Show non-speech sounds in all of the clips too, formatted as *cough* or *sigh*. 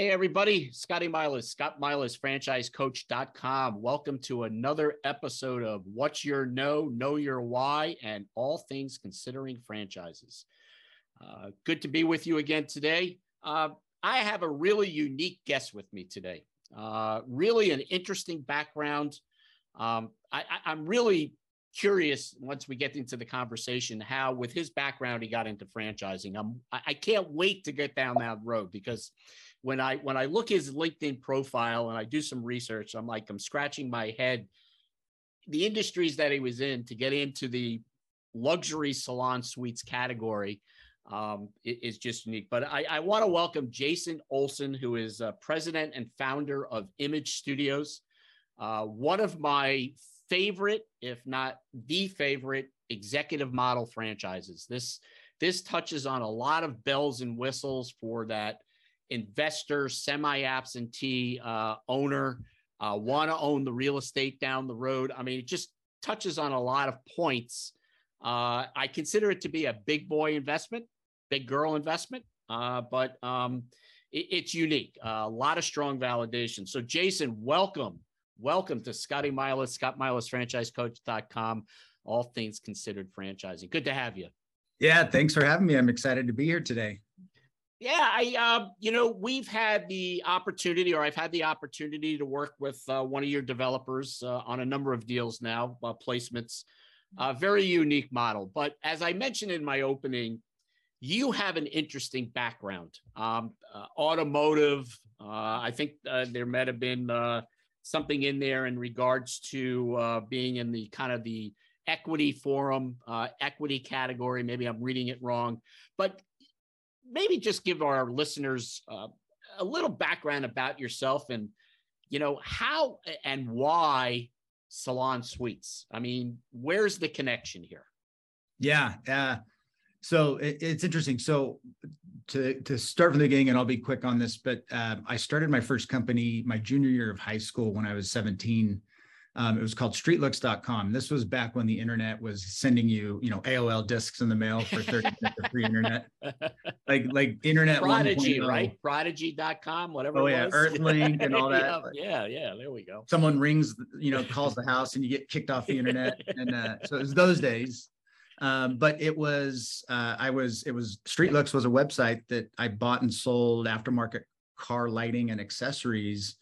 Hey, everybody. Scotty Milas, Scott Milas, franchisecoach.com. Welcome to another episode of What's Your Know, Know Your Why, and all things considering franchises. Uh, good to be with you again today. Uh, I have a really unique guest with me today. Uh, really an interesting background. Um, I, am really curious once we get into the conversation how, with his background, he got into franchising. I'm, I can't wait to get down that road because when I when I look his LinkedIn profile and I do some research, I'm like I'm scratching my head. The industries that he was in to get into the luxury salon suites category um, is just unique. But I, I want to welcome Jason Olsen, who is uh, president and founder of Image Studios, uh, one of my favorite, if not the favorite, executive model franchises. This this touches on a lot of bells and whistles for that investor, semi-absentee uh, owner, uh, want to own the real estate down the road. I mean, it just touches on a lot of points. Uh, I consider it to be a big boy investment, big girl investment, uh, but um, it, it's unique. a lot of strong validation. So, Jason, welcome. Welcome to Scotty Milas, Scott Milas, franchisecoach.com, all things considered franchising. Good to have you. Yeah, thanks for having me. I'm excited to be here today. Yeah, I, uh, you know, we've had the opportunity, or I've had the opportunity to work with uh, one of your developers uh, on a number of deals now, uh, placements. A very unique model. But as I mentioned in my opening, you have an interesting background. Um, uh, automotive. Uh, I think there might have been something in there in regards to being in the kind of the equity forum, equity category. Maybe I'm reading it wrong, but maybe just give our listeners uh, a little background about yourself and you know how and why salon suites. I mean where's the connection here? Yeah uh, so it, it's interesting. So to to start from the beginning and i'll be quick on this but uh, i started my first company my junior year of high school when i was 17 um, it was called streetlooks.com. This was back when the internet was sending you, you know, AOL discs in the mail for 30 minutes of free *laughs* internet. Like like internet Prodigy, right? Prodigy.com, whatever. Oh, yeah, Earthlink *laughs* and all that. yeah, yeah, there we go. Someone rings, you know, calls the house and you get kicked off the internet. *laughs* and uh, so it was those days. Um, but it was uh, I was it was Streetlooks was a website that I bought and sold aftermarket car lighting and accessories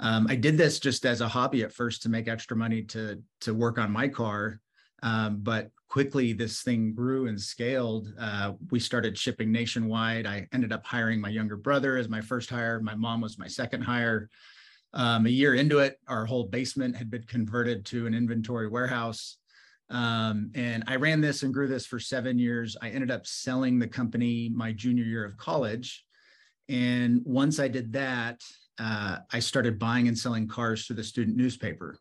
um, I did this just as a hobby at first to make extra money to to work on my car, um, but quickly this thing grew and scaled. Uh, we started shipping nationwide. I ended up hiring my younger brother as my first hire. My mom was my second hire. Um, a year into it, our whole basement had been converted to an inventory warehouse. Um, and I ran this and grew this for seven years. I ended up selling the company my junior year of college. And once I did that, uh, I started buying and selling cars to the student newspaper,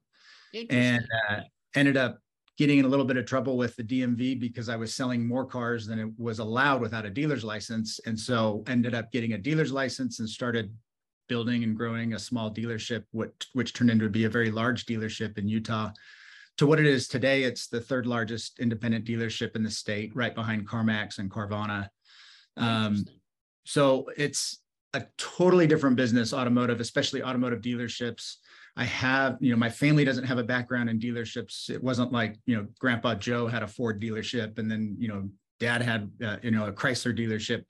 and uh, ended up getting in a little bit of trouble with the DMV because I was selling more cars than it was allowed without a dealer's license, and so ended up getting a dealer's license and started building and growing a small dealership, which which turned into be a very large dealership in Utah. To what it is today, it's the third largest independent dealership in the state, right behind CarMax and Carvana. Um, so it's a totally different business, automotive, especially automotive dealerships. I have, you know, my family doesn't have a background in dealerships. It wasn't like, you know, Grandpa Joe had a Ford dealership and then, you know, dad had, uh, you know, a Chrysler dealership.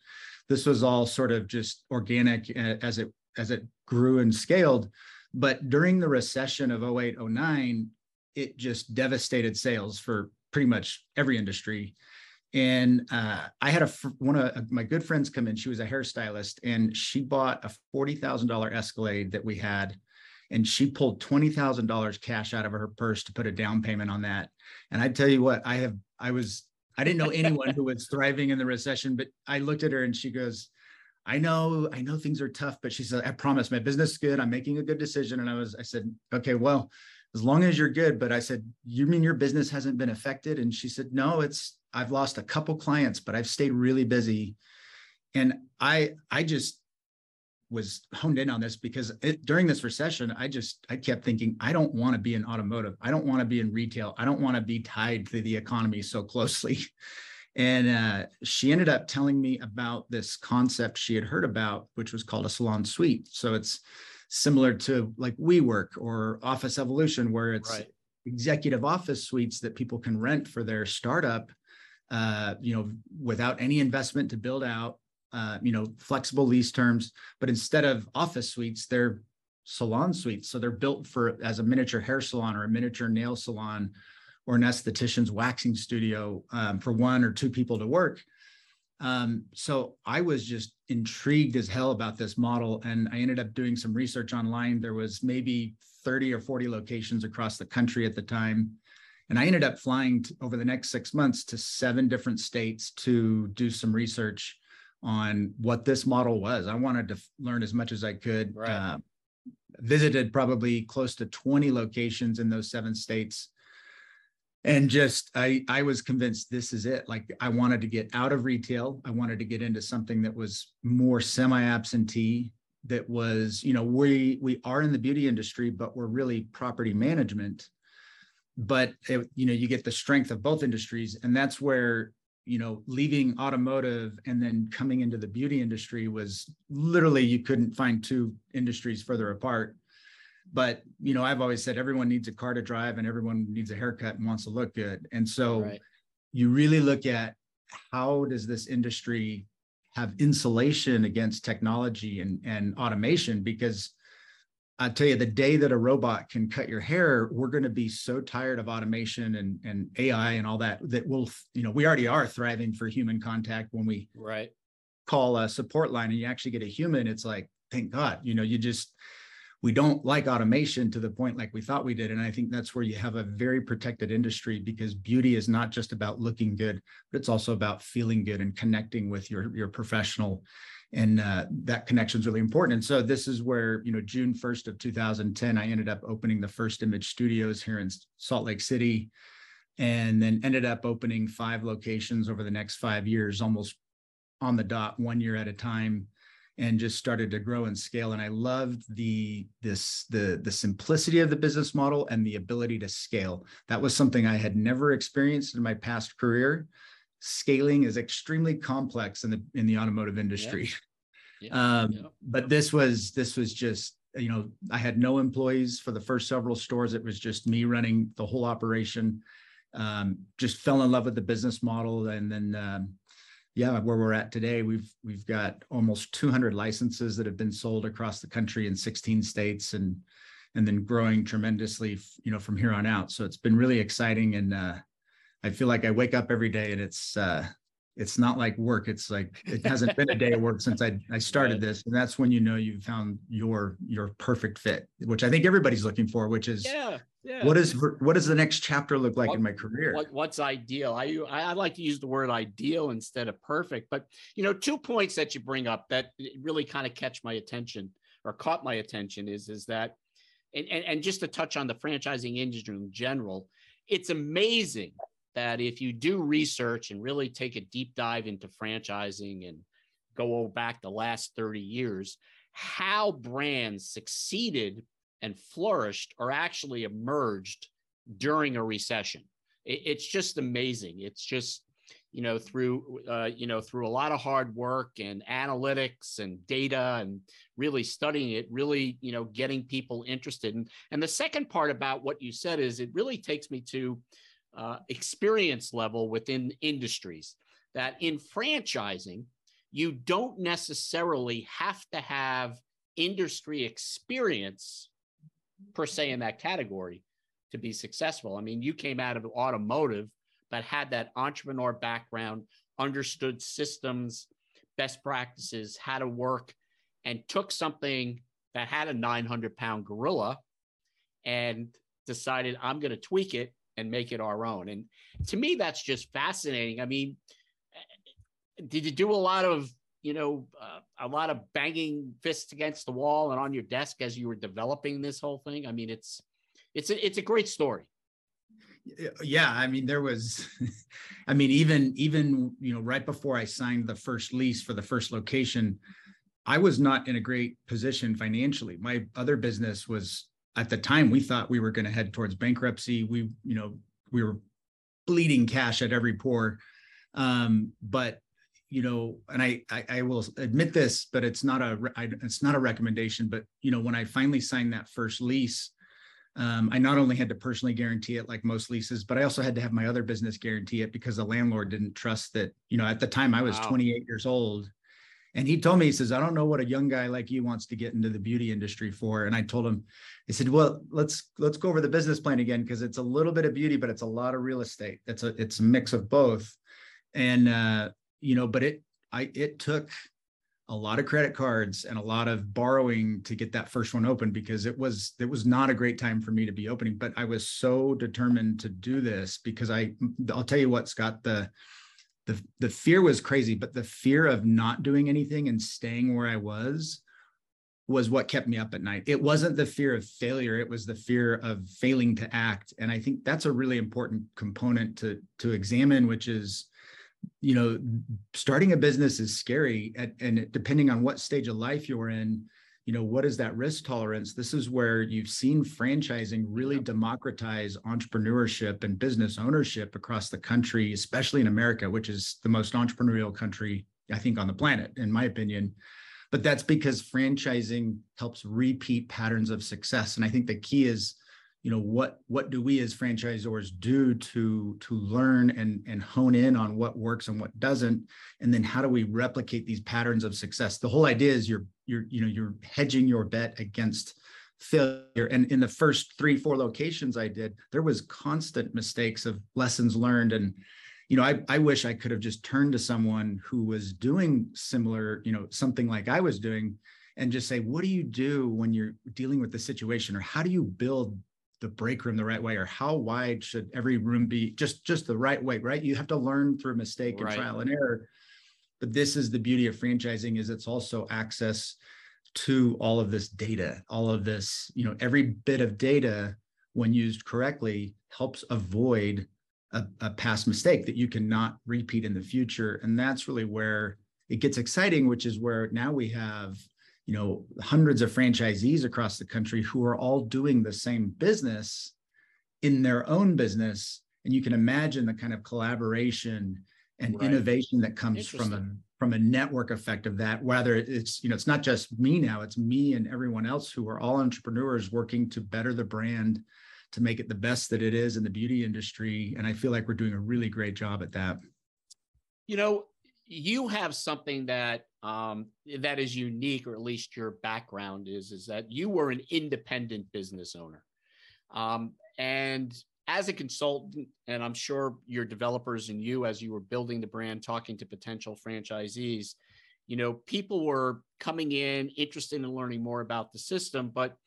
This was all sort of just organic as it as it grew and scaled. But during the recession of 08, 09, it just devastated sales for pretty much every industry and uh, I had a one of my good friends come in. She was a hairstylist, and she bought a forty thousand dollar Escalade that we had, and she pulled twenty thousand dollars cash out of her purse to put a down payment on that. And I tell you what, I have I was I didn't know anyone who was thriving in the recession, but I looked at her and she goes, I know, I know things are tough, but she said, I promise my business is good. I'm making a good decision. And I was, I said, okay, well, as long as you're good. But I said, you mean your business hasn't been affected? And she said, no, it's I've lost a couple clients, but I've stayed really busy. And I I just was honed in on this because it, during this recession, I just I kept thinking I don't want to be in automotive. I don't want to be in retail. I don't want to be tied to the economy so closely. *laughs* And uh, she ended up telling me about this concept she had heard about, which was called a salon suite. So it's similar to like WeWork or Office Evolution, where it's right. executive office suites that people can rent for their startup, uh, you know, without any investment to build out, uh, you know, flexible lease terms. But instead of office suites, they're salon suites. So they're built for as a miniature hair salon or a miniature nail salon or an esthetician's waxing studio um, for one or two people to work. Um, so I was just intrigued as hell about this model. And I ended up doing some research online. There was maybe 30 or 40 locations across the country at the time. And I ended up flying to, over the next six months to seven different states to do some research on what this model was. I wanted to learn as much as I could. Right. Uh, visited probably close to 20 locations in those seven states and just i i was convinced this is it like i wanted to get out of retail i wanted to get into something that was more semi absentee that was you know we we are in the beauty industry but we're really property management but it, you know you get the strength of both industries and that's where you know leaving automotive and then coming into the beauty industry was literally you couldn't find two industries further apart. But you know i've always said everyone needs a car to drive and everyone needs a haircut and wants to look good. And so right. you really look at how does this industry have insulation against technology and, and automation? Because I tell you, the day that a robot can cut your hair, we're going to be so tired of automation and, and AI and all that that we'll, you know, we already are thriving for human contact when we right call a support line and you actually get a human. It's like, thank God, you know, you just we don't like automation to the point like we thought we did. And I think that's where you have a very protected industry because beauty is not just about looking good, but it's also about feeling good and connecting with your, your professional. And uh, that connection is really important. And so this is where, you know, June 1st of 2010, I ended up opening the first image studios here in Salt Lake City and then ended up opening five locations over the next five years, almost on the dot, one year at a time and just started to grow and scale. And i loved the this the the simplicity of the business model and the ability to scale. That was something i had never experienced in my past career scaling is extremely complex in the in the automotive industry yeah. *laughs* Yeah. Um, yeah. but this was this was just you know i had no employees for the first several stores it was just me running the whole operation um, just fell in love with the business model and then um, yeah, where we're at today, we've we've got almost 200 licenses that have been sold across the country in 16 states, and and then growing tremendously, you know, from here on out. So it's been really exciting, and uh, I feel like I wake up every day, and it's uh, it's not like work. It's like it hasn't been a day of work since I I started right. this, and that's when you know you've found your your perfect fit, which I think everybody's looking for, which is yeah yeah. What is what does the next chapter look like what, in my career? What, what's ideal? I I like to use the word ideal instead of perfect. But you know, two points that you bring up that really kind of catch my attention or caught my attention is is that, and, and, and just to touch on the franchising industry in general, it's amazing that if you do research and really take a deep dive into franchising and go back the last 30 years, how brands succeeded and flourished or actually emerged during a recession. It, it's just amazing. It's just you know through uh, you know through a lot of hard work and analytics and data and really studying it really you know getting people interested and and the second part about what you said is it really takes me to uh, experience level within industries that in franchising you don't necessarily have to have industry experience per se in that category to be successful. I mean, you came out of automotive, but had that entrepreneur background, understood systems, best practices, how to work, and took something that had a 900 pound gorilla and decided, I'm going to tweak it and make it our own. And to me, that's just fascinating. I mean, did you do a lot of you know, uh, a lot of banging fists against the wall and on your desk as you were developing this whole thing? I mean, it's it's a, it's a great story. Yeah, I mean, there was, *laughs* I mean, even even you know, right before I signed the first lease for the first location, I was not in a great position financially. My other business was at the time we thought we were going to head towards bankruptcy. We, you know, we were bleeding cash at every pore Um, but you know, and I, I, I will admit this, but it's not a I, it's not a recommendation. But you know, when I finally signed that first lease, um, I not only had to personally guarantee it like most leases, but I also had to have my other business guarantee it because the landlord didn't trust that. You know, at the time I was wow. 28 years old, and he told me he says I don't know what a young guy like you wants to get into the beauty industry for. And I told him, I said, well, let's let's go over the business plan again because it's a little bit of beauty, but it's a lot of real estate. It's a it's a mix of both. And uh, you know, but it I it took a lot of credit cards and a lot of borrowing to get that first one open because it was it was not a great time for me to be opening but i was so determined to do this because i i'll tell you what scott the the the fear was crazy but the fear of not doing anything and staying where i was was what kept me up at night. It wasn't the fear of failure it was the fear of failing to act. And i think that's a really important component to to examine which is you know starting a business is scary at, and depending on what stage of life you're in you know what is that risk tolerance? This is where you've seen franchising really democratize entrepreneurship and business ownership across the country especially in america which is the most entrepreneurial country i think on the planet in my opinion. But that's because franchising helps repeat patterns of success. And i think the key is you know what what do we as franchisors do to to learn and and hone in on what works and what doesn't? And then how do we replicate these patterns of success? The whole idea is you're you're you know you're hedging your bet against failure. And in the first three four locations i did there was constant mistakes of lessons learned. And you know I, I wish i could have just turned to someone who was doing similar you know something like i was doing and just say what do you do when you're dealing with the situation? Or how do you build the break room the right way or how wide should every room be? Just just the right way right? You have to learn through mistake and trial and error. But this is the beauty of franchising is it's also access to all of this data. All of this you know every bit of data when used correctly helps avoid a, a past mistake that you cannot repeat in the future. And that's really where it gets exciting which is where now we have you know hundreds of franchisees across the country who are all doing the same business in their own business. And you can imagine the kind of collaboration and right. innovation that comes from a from a network effect of that whether it's you know it's not just me now it's me and everyone else who are all entrepreneurs working to better the brand to make it the best that it is in the beauty industry. And i feel like we're doing a really great job at that. You know you have something that um, that is unique, or at least your background is, is that you were an independent business owner. Um, and as a consultant, and I'm sure your developers and you, as you were building the brand, talking to potential franchisees, you know, people were coming in interested in learning more about the system, but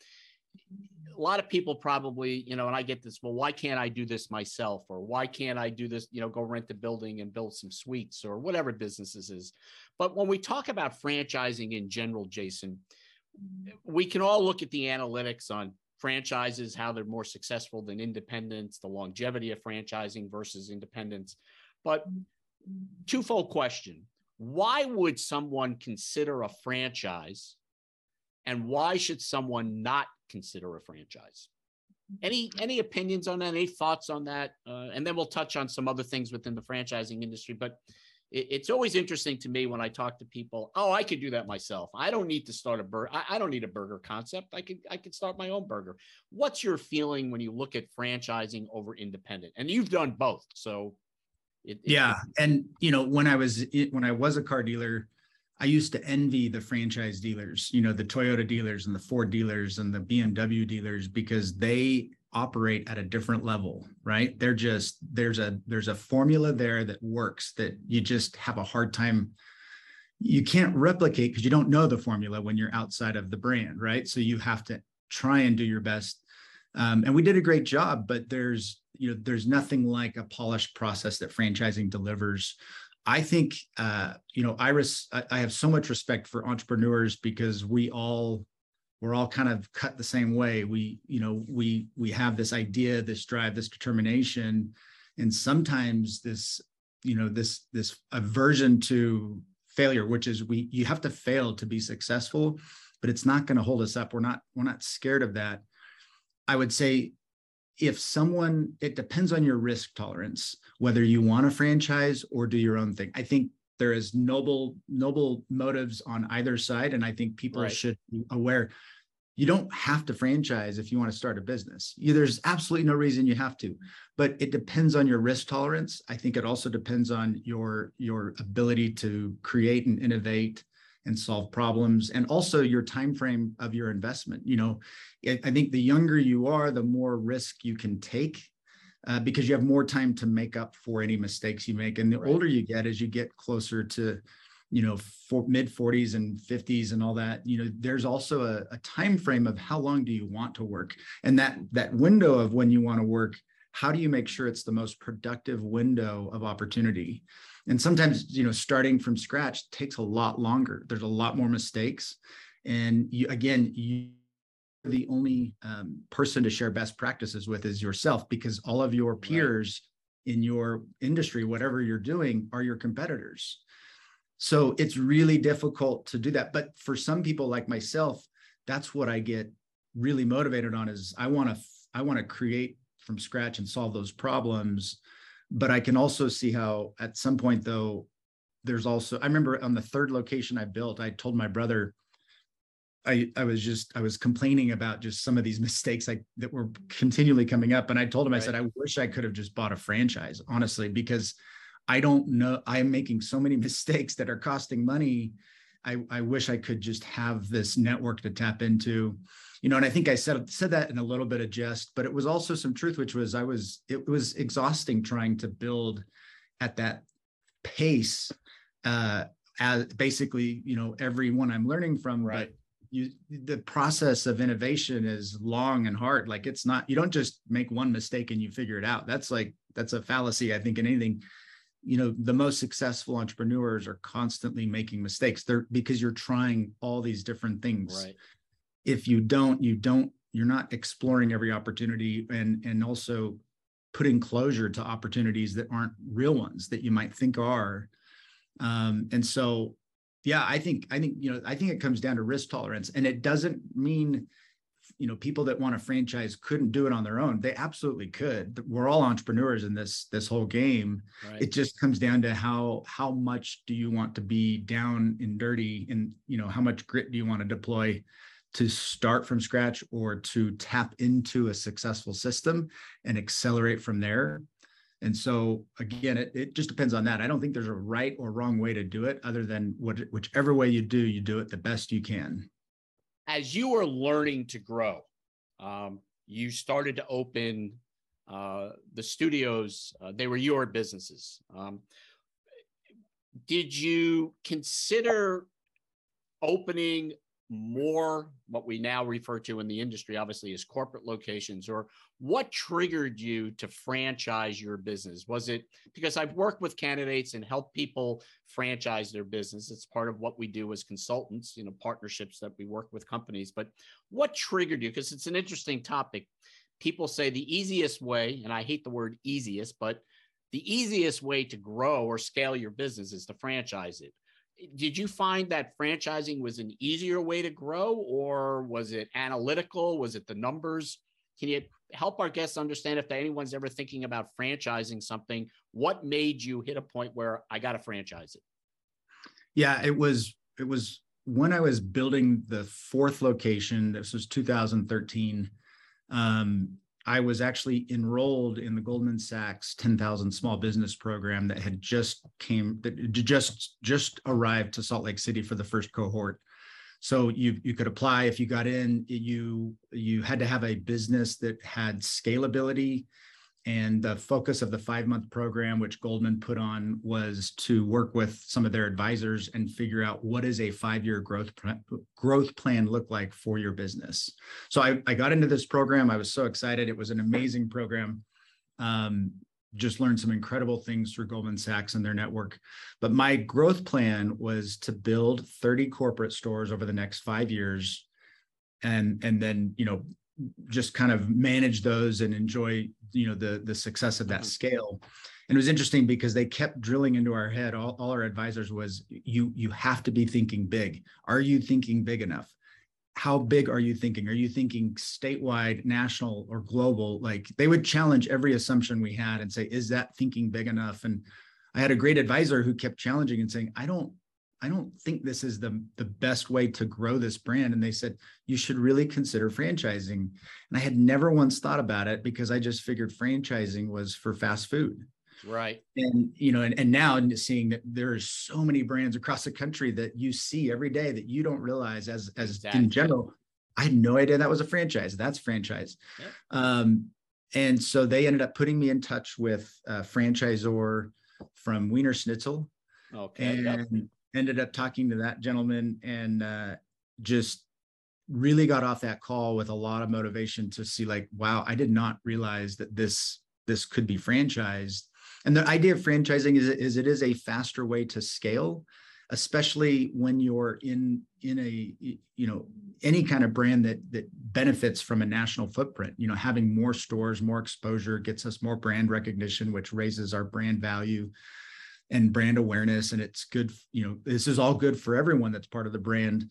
a lot of people probably, you know, and I get this, well, why can't I do this myself? Or why can't I do this, you know, go rent a building and build some suites or whatever businesses is. But when we talk about franchising in general, Jason, we can all look at the analytics on franchises, how they're more successful than independents, the longevity of franchising versus independents. But twofold question why would someone consider a franchise? And why should someone not consider a franchise. Any any opinions on that? Any thoughts on that? Uh, and then we'll touch on some other things within the franchising industry. But it, it's always interesting to me when I talk to people. Oh, I could do that myself. I don't need to start a burger. I, I don't need a burger concept. I could I could start my own burger. What's your feeling when you look at franchising over independent? And you've done both, so it, yeah. It, and you know when I was when I was a car dealer I used to envy the franchise dealers, you know, the Toyota dealers and the Ford dealers and the BMW dealers because they operate at a different level, right? They're just there's a there's a formula there that works that you just have a hard time you can't replicate because you don't know the formula when you're outside of the brand, right? So you have to try and do your best. Um, and we did a great job, but there's you know there's nothing like a polished process that franchising delivers I think, uh, you know, Iris, I, I, have so much respect for entrepreneurs because we all, we're all kind of cut the same way. We, you know, we we have this idea, this drive, this determination, and sometimes this, you know, this this aversion to failure, which is we you have to fail to be successful, but it's not going to hold us up. We're not we're not scared of that. I would say if someone it depends on your risk tolerance whether you want a franchise or do your own thing. I think there is noble noble motives on either side and i think people right. should be aware. You don't have to franchise if you want to start a business. You, there's absolutely no reason you have to but it depends on your risk tolerance. I think it also depends on your your ability to create and innovate and solve problems and also your time frame of your investment. You know i think the younger you are the more risk you can take uh, because you have more time to make up for any mistakes you make. And the right. older you get as you get closer to you know for mid 40s and 50s and all that you know there's also a, a time frame of how long do you want to work? And that that window of when you want to work how do you make sure it's the most productive window of opportunity and sometimes you know starting from scratch takes a lot longer. There's a lot more mistakes. And you again you the only um, person to share best practices with is yourself because all of your peers right. in your industry whatever you're doing are your competitors. So it's really difficult to do that. But for some people like myself that's what i get really motivated on is i want to i want to create from scratch and solve those problems but I can also see how at some point though, there's also I remember on the third location I built, I told my brother I I was just I was complaining about just some of these *laughs* mistakes like that were continually coming up. And I told him, right. I said, I wish I could have just bought a franchise, honestly, because I don't know. I'm making so many *laughs* mistakes that are costing money. I, I wish I could just have this network to tap into you know and i think i said said that in a little bit of jest but it was also some truth which was i was it was exhausting trying to build at that pace uh as basically you know everyone i'm learning from right. but you the process of innovation is long and hard. Like it's not you don't just make one mistake and you figure it out. That's like that's a fallacy i think in anything. You know the most successful entrepreneurs are constantly making mistakes. They're because you're trying all these different things. Right if you don't you don't you're not exploring every opportunity and and also putting closure to opportunities that aren't real ones that you might think are. Um, and so yeah i think i think you know i think it comes down to risk tolerance. And it doesn't mean you know people that want a franchise couldn't do it on their own. They absolutely could. We're all entrepreneurs in this this whole game. Right. it just comes down to how how much do you want to be down and dirty and you know how much grit do you want to deploy to start from scratch or to tap into a successful system and accelerate from there. And so again, it, it just depends on that. I don't think there's a right or wrong way to do it other than what, whichever way you do, you do it the best you can. As you were learning to grow, um, you started to open uh, the studios. Uh, they were your businesses. Um, did you consider opening more what we now refer to in the industry obviously as corporate locations or what triggered you to franchise your business? Was it because i've worked with candidates and helped people franchise their business? It's part of what we do as consultants you know partnerships that we work with companies. But what triggered you? Because it's an interesting topic. People say the easiest way and i hate the word easiest but the easiest way to grow or scale your business is to franchise it did you find that franchising was an easier way to grow or was it analytical? Was it the numbers? Can you help our guests understand if anyone's ever thinking about franchising something what made you hit a point where i got to franchise it yeah it was it was when i was building the fourth location this was 2013 um, I was actually enrolled in the Goldman Sachs 10,000 small business program that had just came that just just arrived to Salt Lake City for the first cohort. So you you could apply if you got in. You you had to have a business that had scalability and the focus of the five month program, which Goldman put on, was to work with some of their advisors and figure out what does a five year growth growth plan look like for your business. So I, I got into this program. I was so excited. It was an amazing program. Um, just learned some incredible things through Goldman Sachs and their network. But my growth plan was to build 30 corporate stores over the next five years and and then you know just kind of manage those and enjoy you know the the success of that mm-hmm. scale and it was interesting because they kept drilling into our head all, all our advisors was you you have to be thinking big are you thinking big enough how big are you thinking? Are you thinking statewide, national, or global? Like they would challenge every assumption we had and say, is that thinking big enough? And I had a great advisor who kept challenging and saying, I don't, I don't think this is the, the best way to grow this brand. And they said, you should really consider franchising. And I had never once thought about it because I just figured franchising was for fast food. Right. And you know, and, and now seeing that there's so many brands across the country that you see every day that you don't realize as as exactly. in general. I had no idea that was a franchise. That's franchise. Yep. Um, and so they ended up putting me in touch with a franchisor from Wienerschnitzel. Okay. And. Ended up talking to that gentleman and uh, just really got off that call with a lot of motivation to see like, wow, I did not realize that this this could be franchised and the idea of franchising is, is it is a faster way to scale, especially when you're in in a you know any kind of brand that that benefits from a national footprint. You know, having more stores, more exposure gets us more brand recognition, which raises our brand value and brand awareness. And it's good. You know, this is all good for everyone that's part of the brand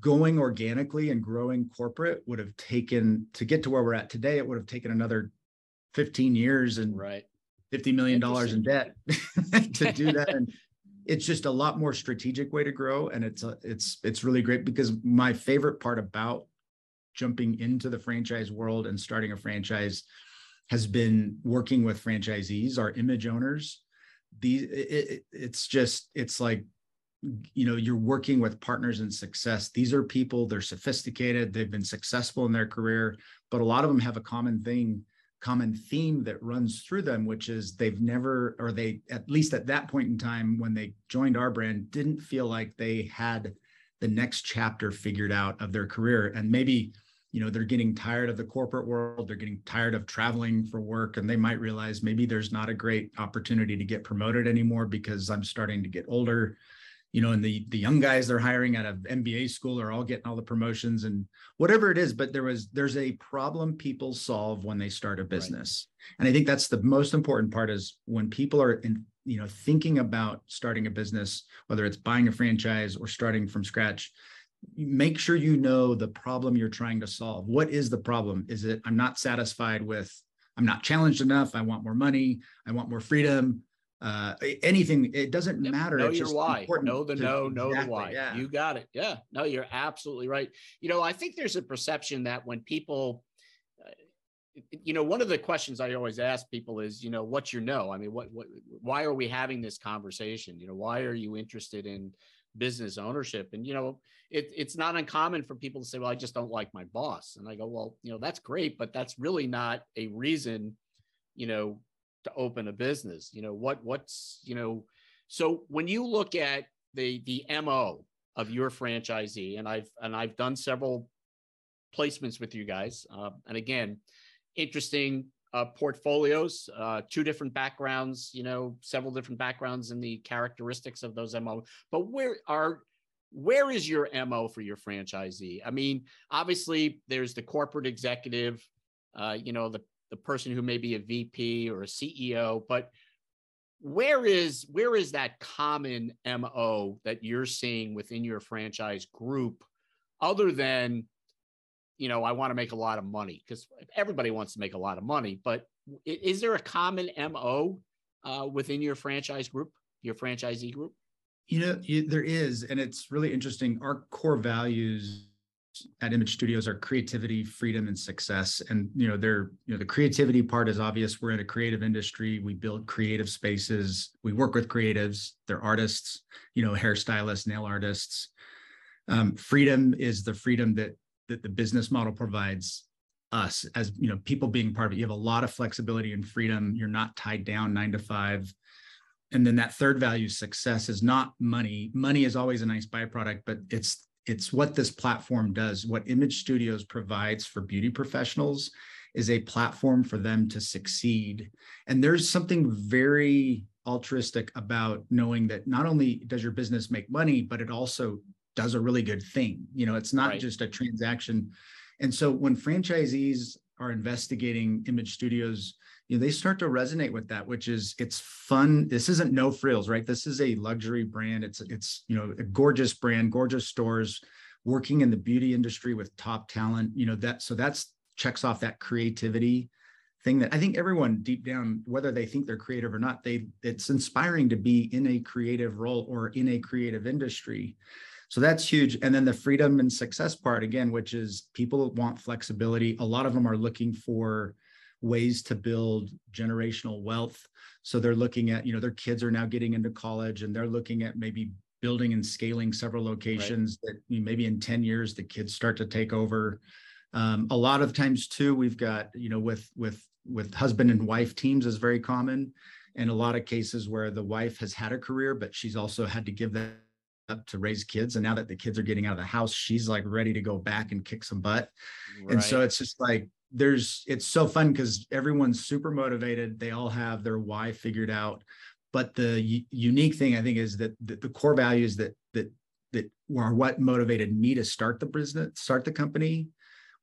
going organically and growing corporate would have taken to get to where we're at today it would have taken another 15 years and right 50 million dollars in debt *laughs* to do that *laughs* and it's just a lot more strategic way to grow and it's a, it's it's really great because my favorite part about jumping into the franchise world and starting a franchise has been working with franchisees our image owners these it, it, it's just it's like you know you're working with partners in success these are people they're sophisticated they've been successful in their career but a lot of them have a common thing common theme that runs through them, which is they've never, or they, at least at that point in time when they joined our brand, didn't feel like they had the next chapter figured out of their career. And maybe, you know, they're getting tired of the corporate world, they're getting tired of traveling for work, and they might realize maybe there's not a great opportunity to get promoted anymore because I'm starting to get older you know, and the the young guys they're hiring out of MBA school are all getting all the promotions and whatever it is. But there was there's a problem people solve when they start a business, right. and I think that's the most important part is when people are in you know thinking about starting a business, whether it's buying a franchise or starting from scratch. Make sure you know the problem you're trying to solve. What is the problem? Is it I'm not satisfied with I'm not challenged enough. I want more money. I want more freedom uh, anything. It doesn't matter. Know it's your why. Know the no, know exactly, the why. Yeah. You got it. Yeah. No, you're absolutely right. You know, I think there's a perception that when people, uh, you know, one of the questions I always ask people is, you know, what's your no? I mean, what, what, why are we having this conversation? You know, why are you interested in business ownership? And, you know, it, it's not uncommon for people to say, well, I just don't like my boss. And I go, well, you know, that's great, but that's really not a reason, you know, to open a business you know what what's you know so when you look at the the mo of your franchisee and i've and i've done several placements with you guys uh, and again interesting uh, portfolios uh, two different backgrounds you know several different backgrounds in the characteristics of those mo but where are where is your mo for your franchisee i mean obviously there's the corporate executive uh, you know the the person who may be a VP or a CEO, but where is where is that common MO that you're seeing within your franchise group other than you know, I want to make a lot of money because everybody wants to make a lot of money, but is there a common MO uh, within your franchise group, your franchisee group? You know, there is, and it's really interesting. Our core values at image studios are creativity freedom and success. And you know they're you know the creativity part is obvious. We're in a creative industry. We build creative spaces. We work with creatives. They're artists you know hairstylists nail artists. Um, freedom is the freedom that that the business model provides us as you know people being part of it. You have a lot of flexibility and freedom. You're not tied down nine to five and then that third value success is not money money is always a nice byproduct but it's it's what this platform does. What Image Studios provides for beauty professionals is a platform for them to succeed. And there's something very altruistic about knowing that not only does your business make money, but it also does a really good thing. You know, it's not right. just a transaction. And so when franchisees are investigating Image Studios, you know, they start to resonate with that, which is it's fun. This isn't no frills, right? This is a luxury brand. It's it's you know a gorgeous brand, gorgeous stores working in the beauty industry with top talent you know that so that's checks off that creativity thing that i think everyone deep down whether they think they're creative or not they it's inspiring to be in a creative role or in a creative industry so that's huge and then the freedom and success part again which is people want flexibility a lot of them are looking for ways to build generational wealth. So they're looking at you know their kids are now getting into college and they're looking at maybe building and scaling several locations right. that maybe in 10 years the kids start to take over. Um, a lot of times too we've got you know with with with husband and wife teams is very common. In a lot of cases where the wife has had a career but she's also had to give that up to raise kids. And now that the kids are getting out of the house she's like ready to go back and kick some butt. Right. and so it's just like there's it's so fun because everyone's super motivated they all have their why figured out but the u- unique thing I think is that the, the core values that that that are what motivated me to start the business, start the company,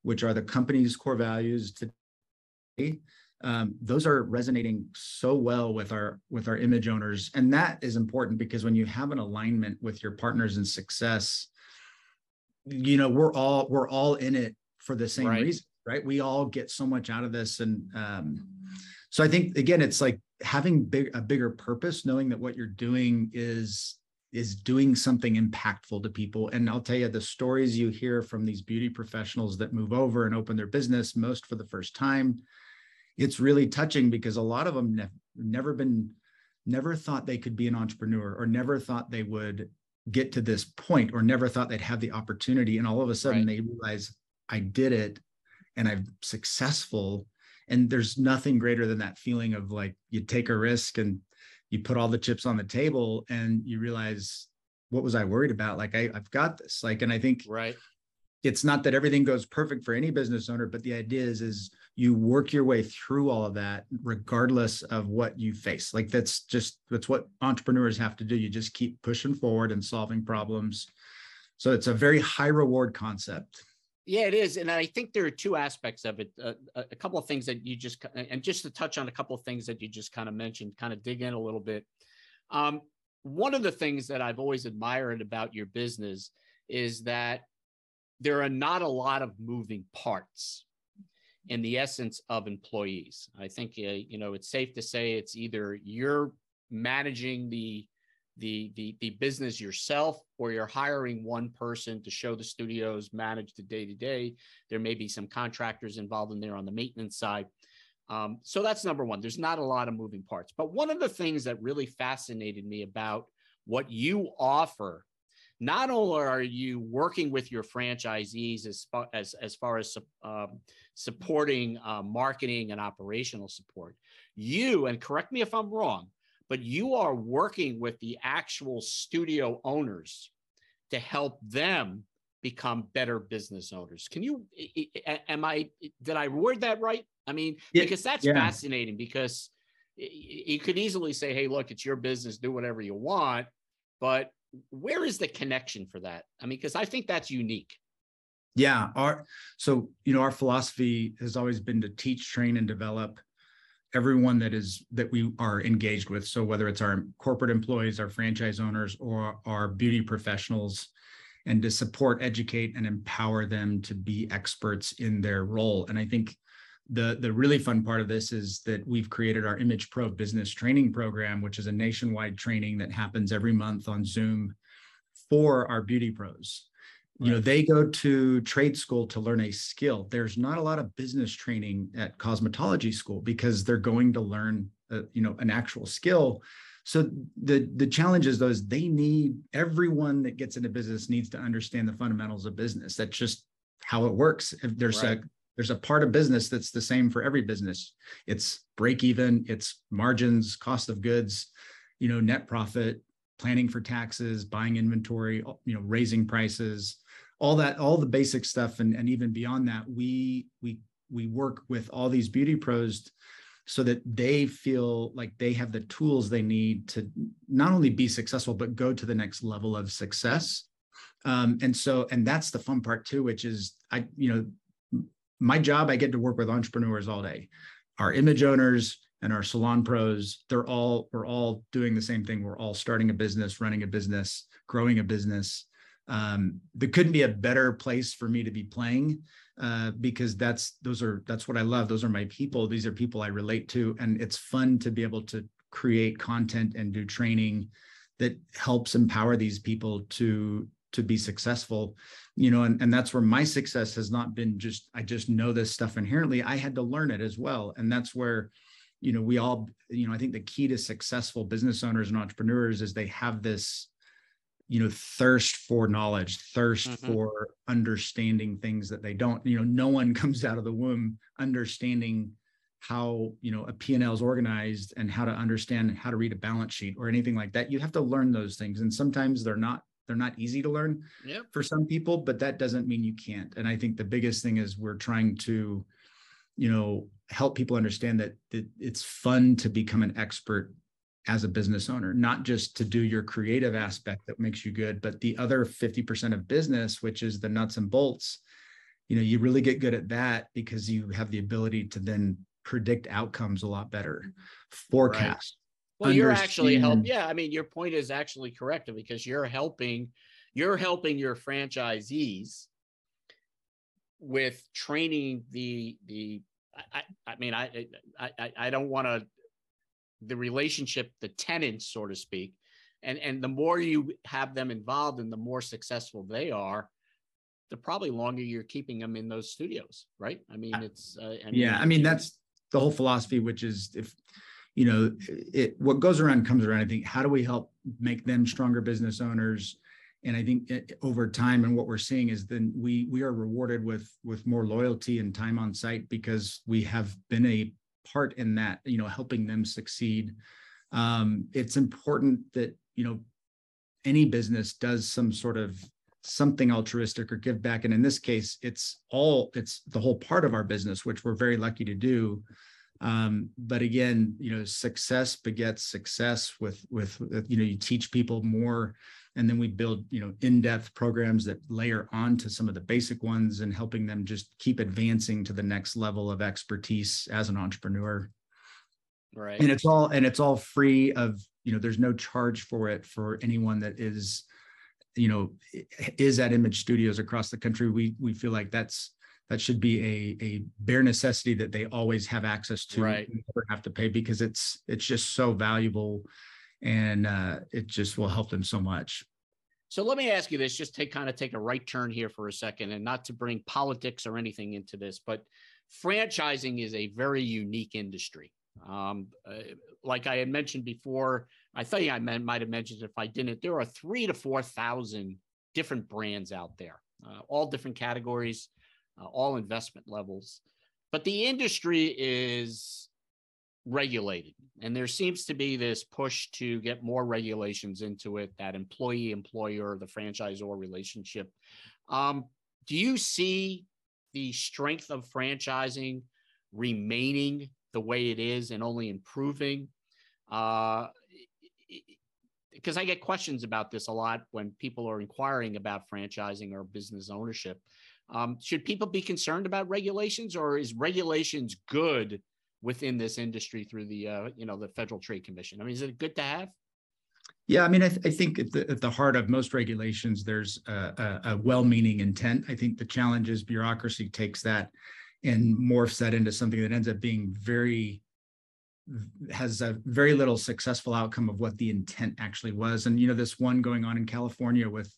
which are the company's core values today. Um, those are resonating so well with our with our image owners, and that is important because when you have an alignment with your partners in success, you know we're all we're all in it for the same right. reason, right? We all get so much out of this, and um, so I think again, it's like having big a bigger purpose knowing that what you're doing is is doing something impactful to people and i'll tell you the stories you hear from these beauty professionals that move over and open their business most for the first time it's really touching because a lot of them ne- never been never thought they could be an entrepreneur or never thought they would get to this point or never thought they'd have the opportunity and all of a sudden right. they realize i did it and i'm successful and there's nothing greater than that feeling of like you take a risk and you put all the chips on the table and you realize what was i worried about? Like I, i've got this. Like and i think right. it's not that everything goes perfect for any business owner but the idea is is you work your way through all of that regardless of what you face. Like that's just that's what entrepreneurs have to do. You just keep pushing forward and solving problems. So it's a very high reward concept yeah, it is, and I think there are two aspects of it. Uh, a couple of things that you just and just to touch on a couple of things that you just kind of mentioned, kind of dig in a little bit. Um, one of the things that I've always admired about your business is that there are not a lot of moving parts in the essence of employees. I think uh, you know it's safe to say it's either you're managing the the the the business yourself or you're hiring one person to show the studios manage the day to day there may be some contractors involved in there on the maintenance side. Um, so that's number one. There's not a lot of moving parts. But one of the things that really fascinated me about what you offer not only are you working with your franchisees as far as, as, far as um, supporting uh, marketing and operational support you and correct me if i'm wrong but you are working with the actual studio owners to help them become better business owners. Can you, am I, did I word that right? I mean, yeah, because that's yeah. fascinating because you could easily say, hey, look, it's your business, do whatever you want. But where is the connection for that? I mean, because I think that's unique. Yeah. Our, so, you know, our philosophy has always been to teach, train, and develop everyone that is that we are engaged with. So whether it's our corporate employees our franchise owners or our beauty professionals and to support educate and empower them to be experts in their role. And i think the the really fun part of this is that we've created our image pro business training program which is a nationwide training that happens every month on zoom for our beauty pros you know they go to trade school to learn a skill. There's not a lot of business training at cosmetology school because they're going to learn uh, you know an actual skill. So the the challenge is those they need everyone that gets into business needs to understand the fundamentals of business. That's just how it works. If there's right. a there's a part of business that's the same for every business. It's break even it's margins cost of goods you know net profit planning for taxes buying inventory you know raising prices all that all the basic stuff and, and even beyond that we we we work with all these beauty pros so that they feel like they have the tools they need to not only be successful but go to the next level of success. Um, and so and that's the fun part too which is i you know my job i get to work with entrepreneurs all day. Our image owners and our salon pros they're all we're all doing the same thing. We're all starting a business running a business growing a business um, there couldn't be a better place for me to be playing uh, because that's those are that's what I love. Those are my people. These are people I relate to, and it's fun to be able to create content and do training that helps empower these people to to be successful you know and, and that's where my success has not been just i just know this stuff inherently i had to learn it as well and that's where you know we all you know i think the key to successful business owners and entrepreneurs is they have this you know thirst for knowledge thirst mm-hmm. for understanding things that they don't you know no one *laughs* comes out of the womb understanding how you know a p&l is organized and how to understand how to read a balance sheet or anything like that you have to learn those things and sometimes they're not they're not easy to learn yep. for some people but that doesn't mean you can't and i think the biggest thing is we're trying to you know help people understand that, that it's fun to become an expert as a business owner, not just to do your creative aspect that makes you good, but the other 50% of business, which is the nuts and bolts, you know, you really get good at that because you have the ability to then predict outcomes a lot better, mm-hmm. forecast. Right. Well, you're actually helping. Yeah. I mean, your point is actually correct because you're helping, you're helping your franchisees with training the, the, I, I mean, I, I, I don't want to the relationship, the tenants, so to speak. And, and the more you have them involved and the more successful they are, the probably longer you're keeping them in those studios, right? I mean, it's uh, I mean, yeah. I mean, that's the whole philosophy, which is if you know it, what goes around comes around. I think how do we help make them stronger business owners? And I think it, over time, and what we're seeing is then we we are rewarded with with more loyalty and time on site because we have been a part in that, you know, helping them succeed. Um, it's important that, you know, any business does some sort of something altruistic or give back. And in this case, it's all, it's the whole part of our business, which we're very lucky to do. Um, but again, you know, success begets success with, with, you know, you teach people more and then we build you know in-depth programs that layer onto some of the basic ones and helping them just keep advancing to the next level of expertise as an entrepreneur. Right. And it's all and it's all free of you know there's no charge for it for anyone that is you know is at image studios across the country. We we feel like that's that should be a a bare necessity that they always have access to right. never have to pay because it's it's just so valuable and uh, it just will help them so much. So let me ask you this, just take kind of take a right turn here for a second, and not to bring politics or anything into this, but franchising is a very unique industry. Um, uh, like I had mentioned before, I think I might have mentioned if I didn't, there are three to four thousand different brands out there, uh, all different categories, uh, all investment levels. But the industry is regulated. And there seems to be this push to get more regulations into it, that employee employer, the franchisor relationship. Um, do you see the strength of franchising remaining the way it is and only improving? Uh, because I get questions about this a lot when people are inquiring about franchising or business ownership. Um, should people be concerned about regulations or is regulations good within this industry through the uh, you know the Federal Trade Commission. I mean, is it good to have? Yeah, I mean, I, th- I think at the, at the, heart of most regulations, there's a, a, a, well-meaning intent. I think the challenge is bureaucracy takes that and morphs that into something that ends up being very has a very little successful outcome of what the intent actually was. And you know, this one going on in California with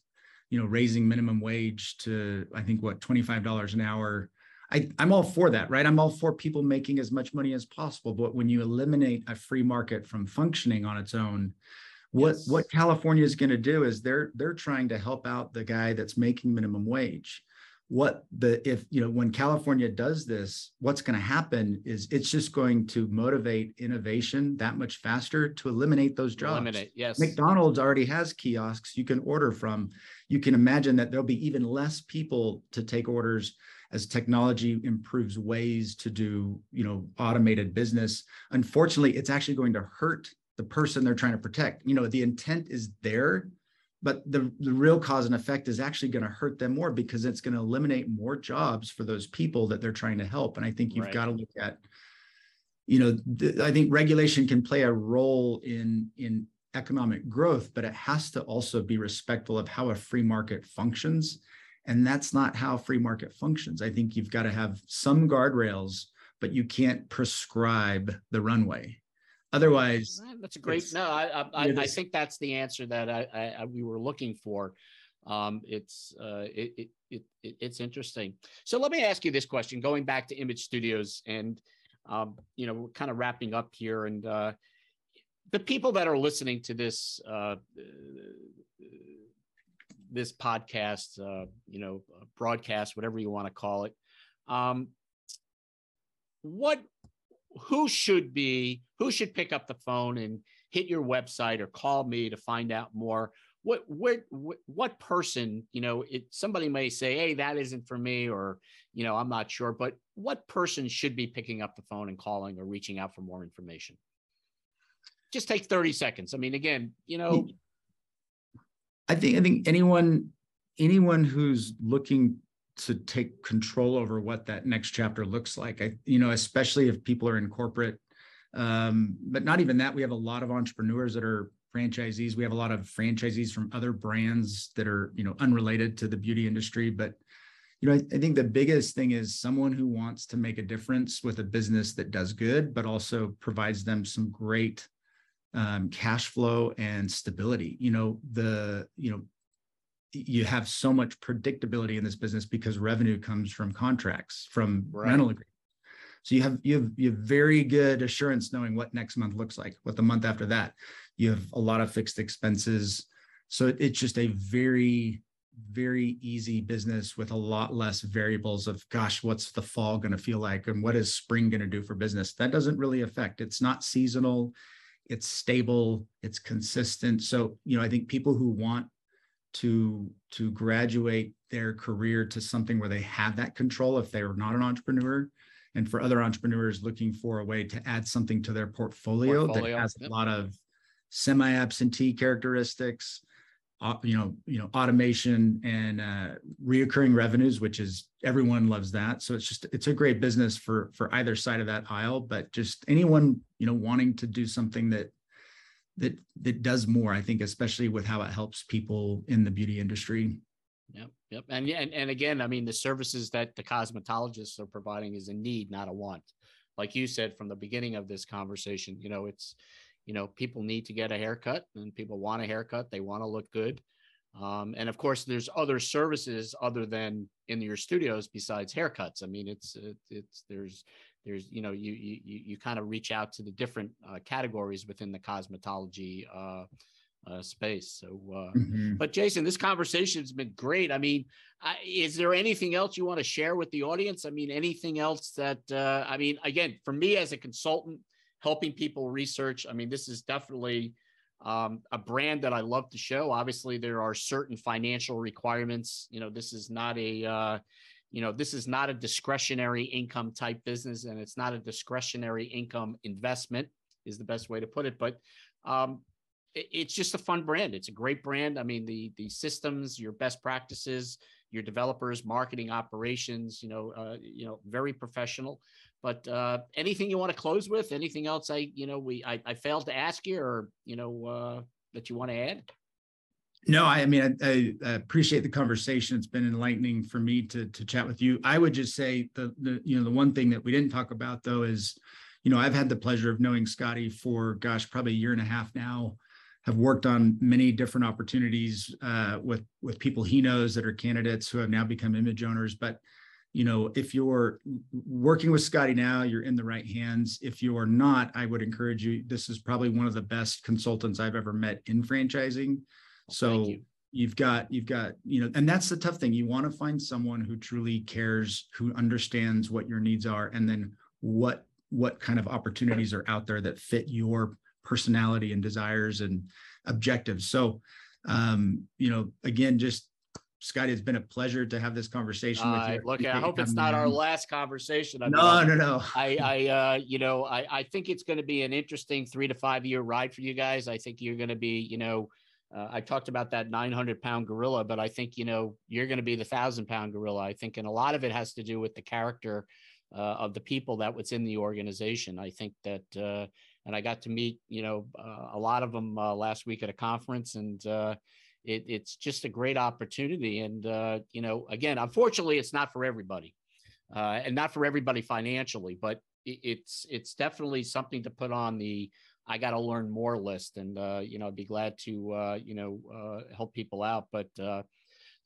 you know raising minimum wage to I think what twenty five dollars an hour I, I'm all for that, right? I'm all for people making as much money as possible. But when you eliminate a free market from functioning on its own, what yes. what California is going to do is they're they're trying to help out the guy that's making minimum wage. What the if you know when California does this, what's going to happen is it's just going to motivate innovation that much faster to eliminate those jobs. Eliminate, yes. McDonald's already has kiosks you can order from. You can imagine that there'll be even less people to take orders as technology improves ways to do you know automated business unfortunately it's actually going to hurt the person they're trying to protect you know the intent is there but the, the real cause and effect is actually going to hurt them more because it's going to eliminate more jobs for those people that they're trying to help and i think you've right. got to look at you know th- i think regulation can play a role in in economic growth, but it has to also be respectful of how a free market functions. And that's not how free market functions. I think you've got to have some guardrails, but you can't prescribe the runway. Otherwise, that's a great. No, I I, I think that's the answer that I, I, we were looking for. Um, it's uh, it, it, it, it's interesting. So let me ask you this question, going back to Image Studios, and um, you know, we're kind of wrapping up here, and uh, the people that are listening to this uh, this podcast, uh, you know, broadcast, whatever you want to call it, um, what who should be who should pick up the phone and hit your website or call me to find out more what what what person you know it somebody may say hey that isn't for me or you know i'm not sure but what person should be picking up the phone and calling or reaching out for more information just take 30 seconds. I mean, again, you know. I think I think anyone anyone who's looking to take control over what that next chapter looks like. I, you know, especially if people are in corporate, um, but not even that. We have a lot of entrepreneurs that are franchisees. We have a lot of franchisees from other brands that are, you know, unrelated to the beauty industry. But, you know, I, I think the biggest thing is someone who wants to make a difference with a business that does good, but also provides them some great um, cash flow and stability. You know, the, you know, you have so much predictability in this business because revenue comes from contracts, from right. rental agreements. So you have you have you have very good assurance knowing what next month looks like, what the month after that. You have a lot of fixed expenses. So it's just a very very easy business with a lot less variables of gosh what's the fall going to feel like and what is spring going to do for business that doesn't really affect it's not seasonal it's stable, it's consistent. So, you know, I think people who want to to graduate their career to something where they have that control if they're not an entrepreneur and for other entrepreneurs looking for a way to add something to their portfolio, portfolio. that has yep. a lot of semi-absentee characteristics you know you know automation and uh, reoccurring revenues which is everyone loves that. So it's just it's a great business for for either side of that aisle but just anyone you know wanting to do something that that that does more i think especially with how it helps people in the beauty industry. Yep yep. And yeah and, and again i mean the services that the cosmetologists are providing is a need not a want. Like you said from the beginning of this conversation you know it's you know people need to get a haircut and people want a haircut they want to look good um, and of course there's other services other than in your studios besides haircuts i mean it's it, it's there's there's you know you you you kind of reach out to the different uh, categories within the cosmetology uh, uh, space. So, uh, mm-hmm. but Jason, this conversation has been great. I mean, I, is there anything else you want to share with the audience? I mean, anything else that uh, I mean, again, for me as a consultant, helping people research. I mean, this is definitely um, a brand that I love to show. Obviously, there are certain financial requirements. You know, this is not a, uh, you know, this is not a discretionary income type business, and it's not a discretionary income investment. Is the best way to put it. But um, it, it's just a fun brand. It's a great brand. I mean, the the systems, your best practices, your developers, marketing operations. You know, uh, you know, very professional. But uh, anything you want to close with? Anything else? I you know we I, I failed to ask you, or you know uh, that you want to add? No, I, I mean I, I, appreciate the conversation. It's been enlightening for me to to chat with you. I would just say the the you know the one thing that we didn't talk about though is, you know, I've had the pleasure of knowing Scotty for gosh probably a year and a half now. Have worked on many different opportunities uh, with with people he knows that are candidates who have now become image owners, but you know, if you're working with Scotty now, you're in the right hands. If you're not, I would encourage you. This is probably one of the best consultants I've ever met in franchising. So you. you've got, you've got, you know, and that's the tough thing. You want to find someone who truly cares, who understands what your needs are, and then what what kind of opportunities are out there that fit your personality and desires and objectives. So, um, you know, again, just Scotty, it's been a pleasure to have this conversation uh, with you. Look, I hope it's not our last conversation. I no, mean, no, no. *laughs* I, I, uh, you know, I, I think it's going to be an interesting three to five year ride for you guys. I think you're going to be, you know, uh, I talked about that 900 pound gorilla, but I think, you know, you're going to be the thousand pound gorilla. I think, and a lot of it has to do with the character uh, of the people that was in the organization. I think that, uh, and I got to meet you know uh, a lot of them uh, last week at a conference, and uh, it, it's just a great opportunity. And uh, you know, again, unfortunately, it's not for everybody, uh, and not for everybody financially, but it, it's it's definitely something to put on the I got to learn more list, and uh, you know, I'd be glad to you know help people out, but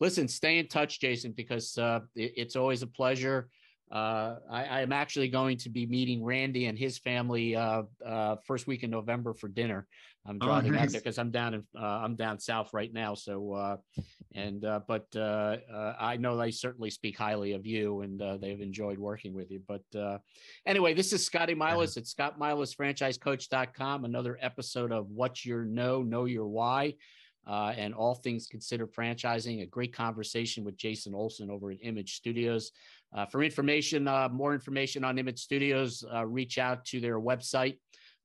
listen, stay in touch, Jason, because uh, it, it's always a pleasure. Uh, I, am actually going to be meeting Randy and his family uh, uh first week in November for dinner. I'm oh, driving oh, nice. out there because I'm down in uh, I'm down south right now. So uh, and but I know they certainly speak highly of you and they've enjoyed working with you. But anyway, this is Scotty Milas at ScottMilasFranchiseCoach.com. Another episode of What's Your No, Know Your Why uh, and all things considered franchising. A great conversation with Jason Olsen over at Image Studios. Uh, for information, uh, more information on Image Studios, uh, reach out to their website.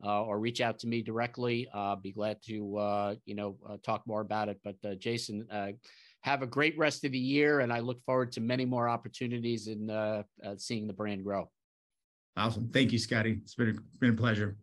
Uh, or reach out to me directly. Uh, be glad to you know talk more about it. But Jason, have a great rest of the year, and I look forward to many more opportunities in seeing the brand grow. Awesome, thank you, Scotty. It's been a, been a pleasure.